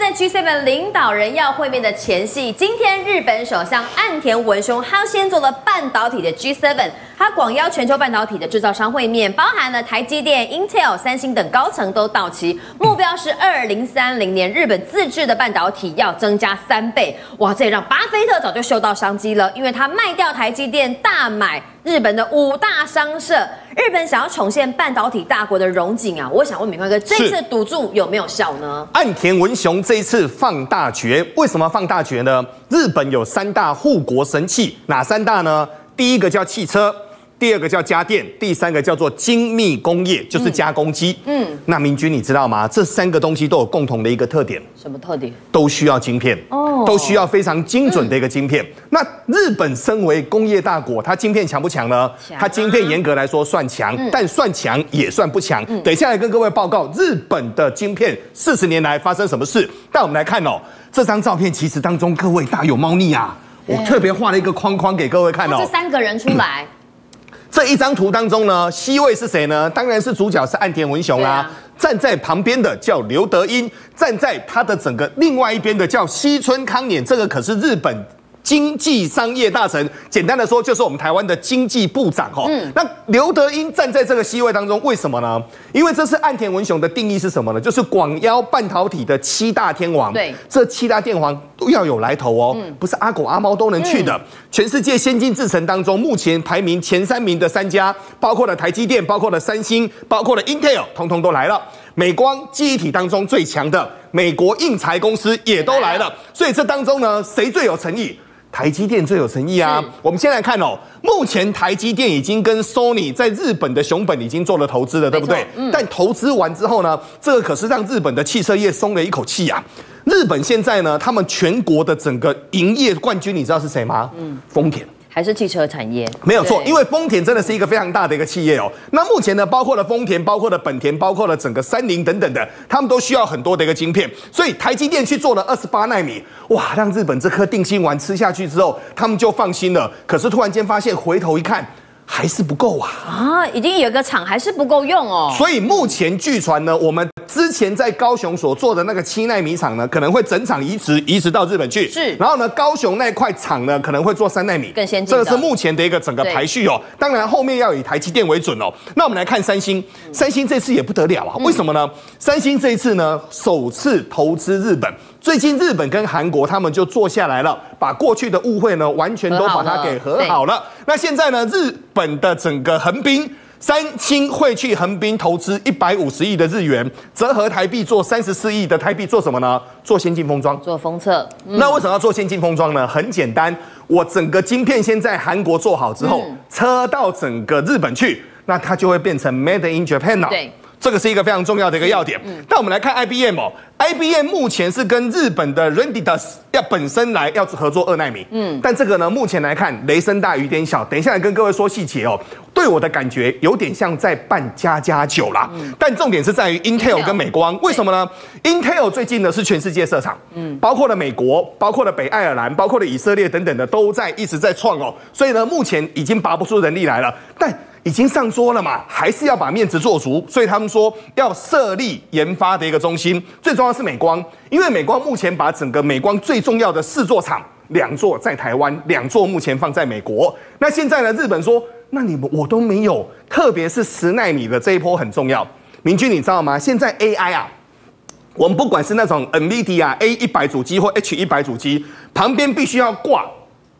在 G7 领导人要会面的前夕，今天日本首相岸田文雄他先做了半导体的 G7，他广邀全球半导体的制造商会面，包含了台积电、Intel、三星等高层都到齐，目标是二零三零年日本自制的半导体要增加三倍。哇，这也让巴菲特早就嗅到商机了，因为他卖掉台积电，大买日本的五大商社。日本想要重现半导体大国的荣景啊！我想问敏光哥，这次赌注有没有效呢？岸田文雄这一次放大决，为什么放大决呢？日本有三大护国神器，哪三大呢？第一个叫汽车。第二个叫家电，第三个叫做精密工业，就是加工机。嗯，那明君你知道吗？这三个东西都有共同的一个特点。什么特点？都需要晶片。哦，都需要非常精准的一个晶片。嗯、那日本身为工业大国，它晶片强不强呢？强、啊。它晶片严格来说算强，嗯、但算强也算不强。嗯、等一下来跟各位报告日本的晶片四十年来发生什么事。但我们来看哦，这张照片其实当中各位大有猫腻啊！我特别画了一个框框给各位看哦。这三个人出来。嗯这一张图当中呢，C 位是谁呢？当然是主角是岸田文雄啦、啊。啊、站在旁边的叫刘德英，站在他的整个另外一边的叫西村康稔，这个可是日本。经济商业大臣，简单的说就是我们台湾的经济部长哈。嗯。那刘德英站在这个席位当中，为什么呢？因为这是岸田文雄的定义是什么呢？就是广邀半导体的七大天王。对。这七大天王都要有来头哦，不是阿狗阿猫都能去的。全世界先进制程当中，目前排名前三名的三家，包括了台积电，包括了三星，包括了 Intel，通通都来了。美光记忆体当中最强的美国应材公司也都来了。所以这当中呢，谁最有诚意？台积电最有诚意啊！我们先来看哦，目前台积电已经跟 Sony 在日本的熊本已经做了投资了，对不对？嗯。但投资完之后呢，这个可是让日本的汽车业松了一口气啊！日本现在呢，他们全国的整个营业冠军，你知道是谁吗？嗯，丰田。还是汽车产业没有错，因为丰田真的是一个非常大的一个企业哦。那目前呢，包括了丰田，包括了本田，包括了整个三菱等等的，他们都需要很多的一个晶片。所以台积电去做了二十八纳米，哇，让日本这颗定心丸吃下去之后，他们就放心了。可是突然间发现，回头一看。还是不够啊！啊，已经有个厂还是不够用哦。所以目前据传呢，我们之前在高雄所做的那个七奈米厂呢，可能会整厂移植移植到日本去。是。然后呢，高雄那块厂呢，可能会做三奈米，更先进。这个是目前的一个整个排序哦。当然后面要以台积电为准哦。那我们来看三星，三星这次也不得了啊！为什么呢？嗯、三星这一次呢，首次投资日本。最近日本跟韩国他们就坐下来了，把过去的误会呢，完全都把它给和好了。那现在呢，日本的整个横滨三星会去横滨投资一百五十亿的日元，折合台币做三十四亿的台币，做什么呢？做先进封装，做封测。嗯、那为什么要做先进封装呢？很简单，我整个晶片先在韩国做好之后，嗯、车到整个日本去，那它就会变成 Made in Japan 了。对。这个是一个非常重要的一个要点。那，我们来看 IBM 哦，IBM 目前是跟日本的 Renditas 要本身来要合作二纳米。嗯，但这个呢，目前来看雷声大雨点小。等一下来跟各位说细节哦。对我的感觉有点像在办家家酒啦。嗯，但重点是在于 Intel 跟美光，为什么呢？Intel 最近呢是全世界设厂，嗯，包括了美国，包括了北爱尔兰，包括了以色列等等的都在一直在创哦。所以呢，目前已经拔不出人力来了。但已经上桌了嘛，还是要把面子做足，所以他们说要设立研发的一个中心。最重要是美光，因为美光目前把整个美光最重要的四座厂，两座在台湾，两座目前放在美国。那现在呢，日本说，那你们我都没有，特别是十奈米的这一波很重要。明君你知道吗？现在 AI 啊，我们不管是那种 NVIDIA A 一百主机或 H 一百主机，旁边必须要挂。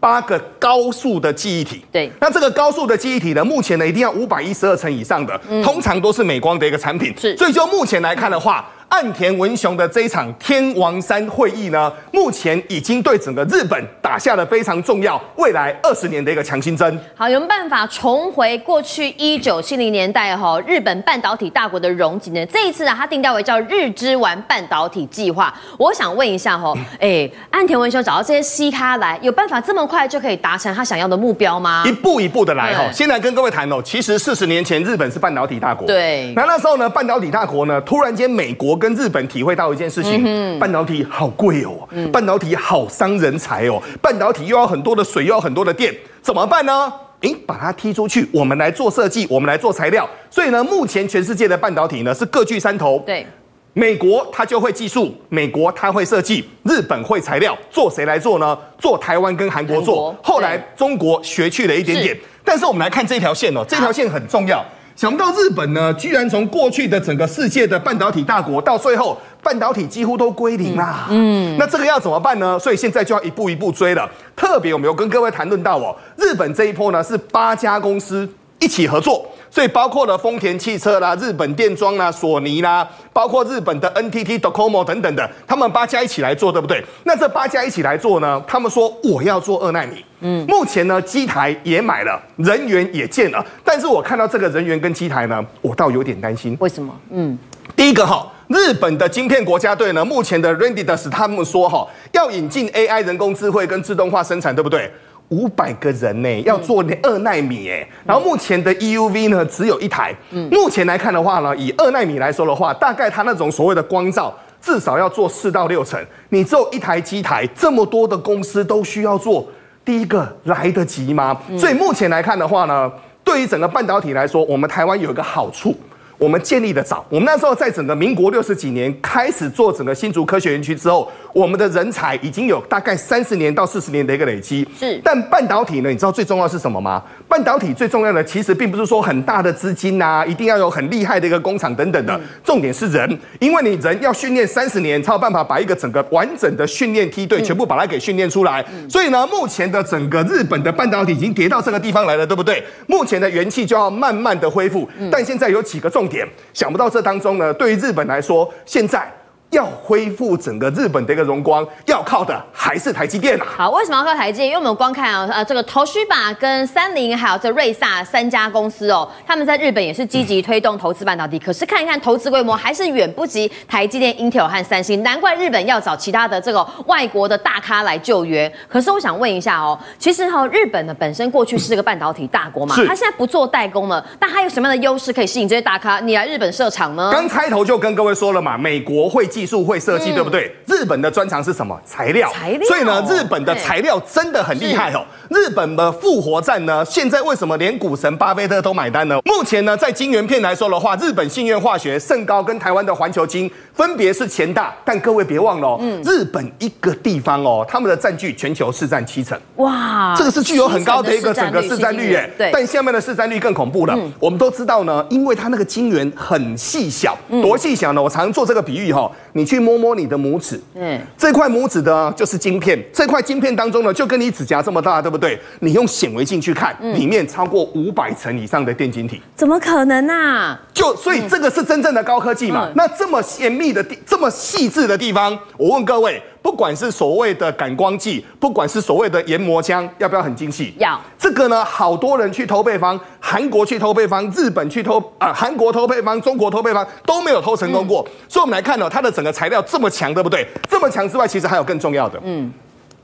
八个高速的记忆体，对，那这个高速的记忆体呢，目前呢一定要五百一十二层以上的，嗯、通常都是美光的一个产品，是，所以就目前来看的话。岸田文雄的这一场天王山会议呢，目前已经对整个日本打下了非常重要未来二十年的一个强心针。好，有没有办法重回过去一九七零年代哈日本半导体大国的荣景呢？这一次呢，它定调为叫日之丸半导体计划。我想问一下哈，哎，岸田文雄找到这些西咖来，有办法这么快就可以达成他想要的目标吗？一步一步的来哈。对先来跟各位谈哦，其实四十年前日本是半导体大国，对，那那时候呢，半导体大国呢，突然间美国。跟日本体会到一件事情，嗯、半导体好贵哦，嗯、半导体好伤人才哦，半导体又要很多的水，又要很多的电，怎么办呢？诶，把它踢出去，我们来做设计，我们来做材料。所以呢，目前全世界的半导体呢是各据山头。对，美国它就会技术，美国它会设计，日本会材料，做谁来做呢？做台湾跟韩国做。国后来中国学去了一点点，是但是我们来看这条线哦，这条线很重要。想不到日本呢，居然从过去的整个世界的半导体大国，到最后半导体几乎都归零啦。嗯，那这个要怎么办呢？所以现在就要一步一步追了。特别我们有跟各位谈论到哦，日本这一波呢是八家公司一起合作。所以包括了丰田汽车啦、日本电装啦、索尼啦，包括日本的 NTT Docomo 等等的，他们八家一起来做，对不对？那这八家一起来做呢？他们说我要做二纳米。嗯，目前呢，机台也买了，人员也建了，但是我看到这个人员跟机台呢，我倒有点担心。为什么？嗯，第一个哈，日本的晶片国家队呢，目前的 Readiness 他们说哈，要引进 AI 人工智慧跟自动化生产，对不对？五百个人呢，要做二奈米哎，然后目前的 EUV 呢只有一台。目前来看的话呢，以二奈米来说的话，大概它那种所谓的光照至少要做四到六层。你只有一台机台，这么多的公司都需要做，第一个来得及吗？所以目前来看的话呢，对于整个半导体来说，我们台湾有一个好处。我们建立的早，我们那时候在整个民国六十几年开始做整个新竹科学园区之后，我们的人才已经有大概三十年到四十年的一个累积。是，但半导体呢？你知道最重要是什么吗？半导体最重要的其实并不是说很大的资金呐，一定要有很厉害的一个工厂等等的，重点是人，因为你人要训练三十年才有办法把一个整个完整的训练梯队全部把它给训练出来。所以呢，目前的整个日本的半导体已经跌到这个地方来了，对不对？目前的元气就要慢慢的恢复，但现在有几个重点。想不到这当中呢，对于日本来说，现在。要恢复整个日本的一个荣光，要靠的还是台积电啊！好，为什么要靠台积电？因为我们光看啊，呃，这个 Toshiba 跟三菱还有这瑞萨三家公司哦，他们在日本也是积极推动投资半导体，可是看一看投资规模还是远不及台积电、Intel 和三星，难怪日本要找其他的这个外国的大咖来救援。可是我想问一下哦，其实哈、哦，日本呢本身过去是个半导体大国嘛，它现在不做代工了，但它有什么样的优势可以吸引这些大咖你来日本设厂呢？刚开头就跟各位说了嘛，美国会进。技术会设计，对不对？日本的专长是什么？材料。材料。所以呢，日本的材料真的很厉害哦。日本的复活战呢，现在为什么连股神巴菲特都买单呢？目前呢，在晶圆片来说的话，日本信越化学、盛高跟台湾的环球晶分别是前大。但各位别忘了哦，日本一个地方哦，他们的占据全球市占七成。哇，这个是具有很高的一个整个市占率耶。对。但下面的市占率更恐怖了。我们都知道呢，因为它那个晶圆很细小，多细小呢？我常做这个比喻哈。你去摸摸你的拇指，嗯，这块拇指的就是晶片，这块晶片当中呢，就跟你指甲这么大，对不对？你用显微镜去看，里面超过五百层以上的电晶体，怎么可能啊？就所以这个是真正的高科技嘛？那这么严密的地，这么细致的地方，我问各位。不管是所谓的感光剂，不管是所谓的研磨枪，要不要很精细？要。这个呢，好多人去偷配方，韩国去偷配方，日本去偷啊，韩国偷配方，中国偷配方都没有偷成功过。嗯、所以，我们来看哦，它的整个材料这么强，对不对？这么强之外，其实还有更重要的。嗯。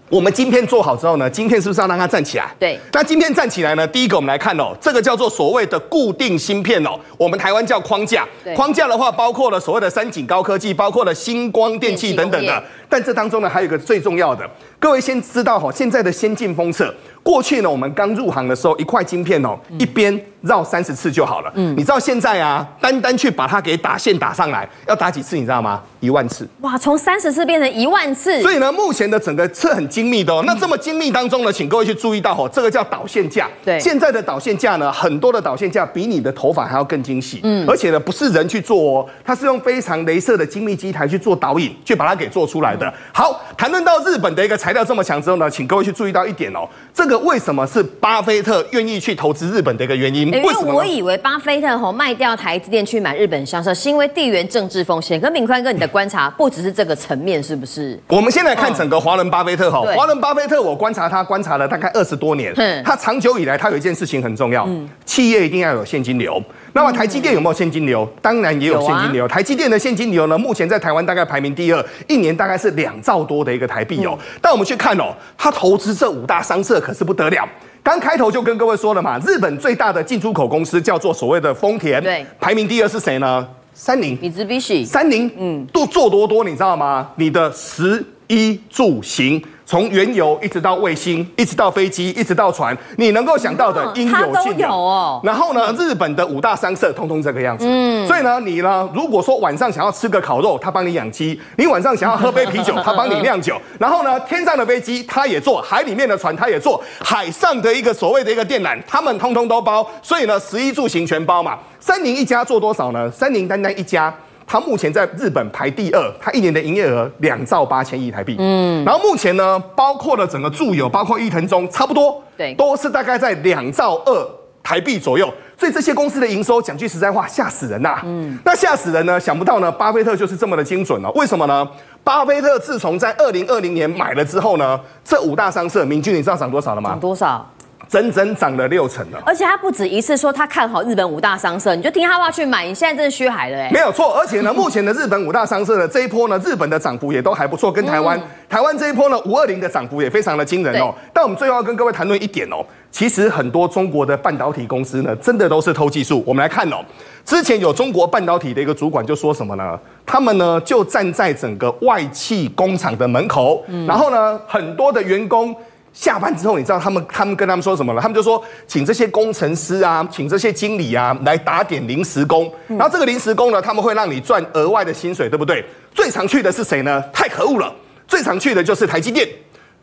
我们晶片做好之后呢，晶片是不是要让它站起来？对。那晶片站起来呢？第一个我们来看哦，这个叫做所谓的固定芯片哦，我们台湾叫框架。对框架的话，包括了所谓的三井高科技，包括了星光电器等等的。但这当中呢，还有一个最重要的，各位先知道哈，现在的先进封测，过去呢，我们刚入行的时候，一块晶片哦，一边绕三十次就好了。嗯，你知道现在啊，单单去把它给打线打上来，要打几次？你知道吗？一万次。哇，从三十次变成一万次。所以呢，目前的整个测很精密的哦。那这么精密当中呢，请各位去注意到哦，这个叫导线架。对，现在的导线架呢，很多的导线架比你的头发还要更精细。嗯，而且呢，不是人去做哦，它是用非常镭射的精密机台去做导引，去把它给做出来的。好，谈论到日本的一个材料这么强之后呢，请各位去注意到一点哦，这个为什么是巴菲特愿意去投资日本的一个原因？为？我以为巴菲特吼卖掉台积电去买日本商社，是因为地缘政治风险。可敏宽哥，你的观察不只是这个层面，是不是？我们先来看整个华人巴菲特哈，华伦巴菲特我观察他观察了大概二十多年，他长久以来他有一件事情很重要，企业一定要有现金流。那么台积电有没有现金流？当然也有现金流。啊、台积电的现金流呢，目前在台湾大概排名第二，一年大概是两兆多的一个台币哦。嗯、但我们去看哦，它投资这五大商社可是不得了。刚开头就跟各位说了嘛，日本最大的进出口公司叫做所谓的丰田，对，排名第二是谁呢？三菱。米兹比西。三菱，嗯，都做多多，你知道吗？你的食衣住行。从原油一直到卫星，一直到飞机，一直到船，你能够想到的应有尽有哦。然后呢，日本的五大商社通通这个样子。嗯。所以呢，你呢，如果说晚上想要吃个烤肉，他帮你养鸡；你晚上想要喝杯啤酒，他帮你酿酒。然后呢，天上的飞机他也做，海里面的船他也做，海上的一个所谓的一个电缆，他们通通都包。所以呢，食衣住行全包嘛。三菱一家做多少呢？三菱单单一家。它目前在日本排第二，它一年的营业额两兆八千亿台币。嗯，然后目前呢，包括了整个住友，包括伊藤忠，差不多，对，都是大概在两兆二台币左右。所以这些公司的营收，讲句实在话，吓死人呐、啊。嗯，那吓死人呢？想不到呢，巴菲特就是这么的精准哦。为什么呢？巴菲特自从在二零二零年买了之后呢，这五大商社，明君你知道涨多少了吗？涨多少？整整涨了六成了，而且他不止一次说他看好日本五大商社，你就听他话去买，你现在真是虚海了哎。没有错，而且呢，目前的日本五大商社的这一波呢，日本的涨幅也都还不错，跟台湾、嗯、台湾这一波呢，五二零的涨幅也非常的惊人哦。但我们最后要跟各位谈论一点哦，其实很多中国的半导体公司呢，真的都是偷技术。我们来看哦，之前有中国半导体的一个主管就说什么呢？他们呢就站在整个外企工厂的门口，嗯、然后呢，很多的员工。下班之后，你知道他们他们跟他们说什么了？他们就说，请这些工程师啊，请这些经理啊来打点临时工。然后这个临时工呢，他们会让你赚额外的薪水，对不对？最常去的是谁呢？太可恶了，最常去的就是台积电。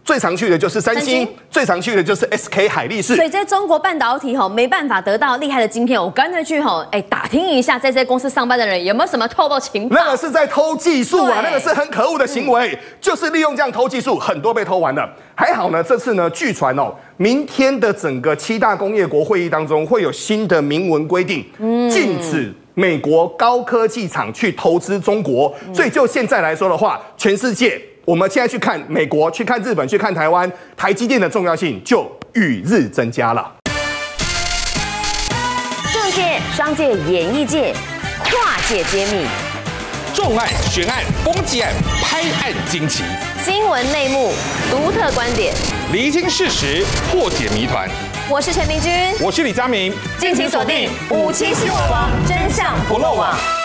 最常去的就是三星，最常去的就是 SK 海力士。所以在中国半导体吼没办法得到厉害的晶片，我干脆去吼哎打听一下，在这些公司上班的人有没有什么透露情报？那个是在偷技术啊，那个是很可恶的行为，嗯、就是利用这样偷技术，很多被偷完了。还好呢，这次呢，据传哦，明天的整个七大工业国会议当中会有新的明文规定，禁止美国高科技厂去投资中国。嗯、所以就现在来说的话，全世界。我们现在去看美国，去看日本，去看台湾，台积电的重要性就与日增加了。政界、商界、演艺界，跨界揭秘，重案、悬案、攻击案、拍案惊奇，新闻内幕、独特观点，厘清事实，破解谜团。我是陈明君，我是李佳明，敬请锁定五七新闻网，真相不漏网。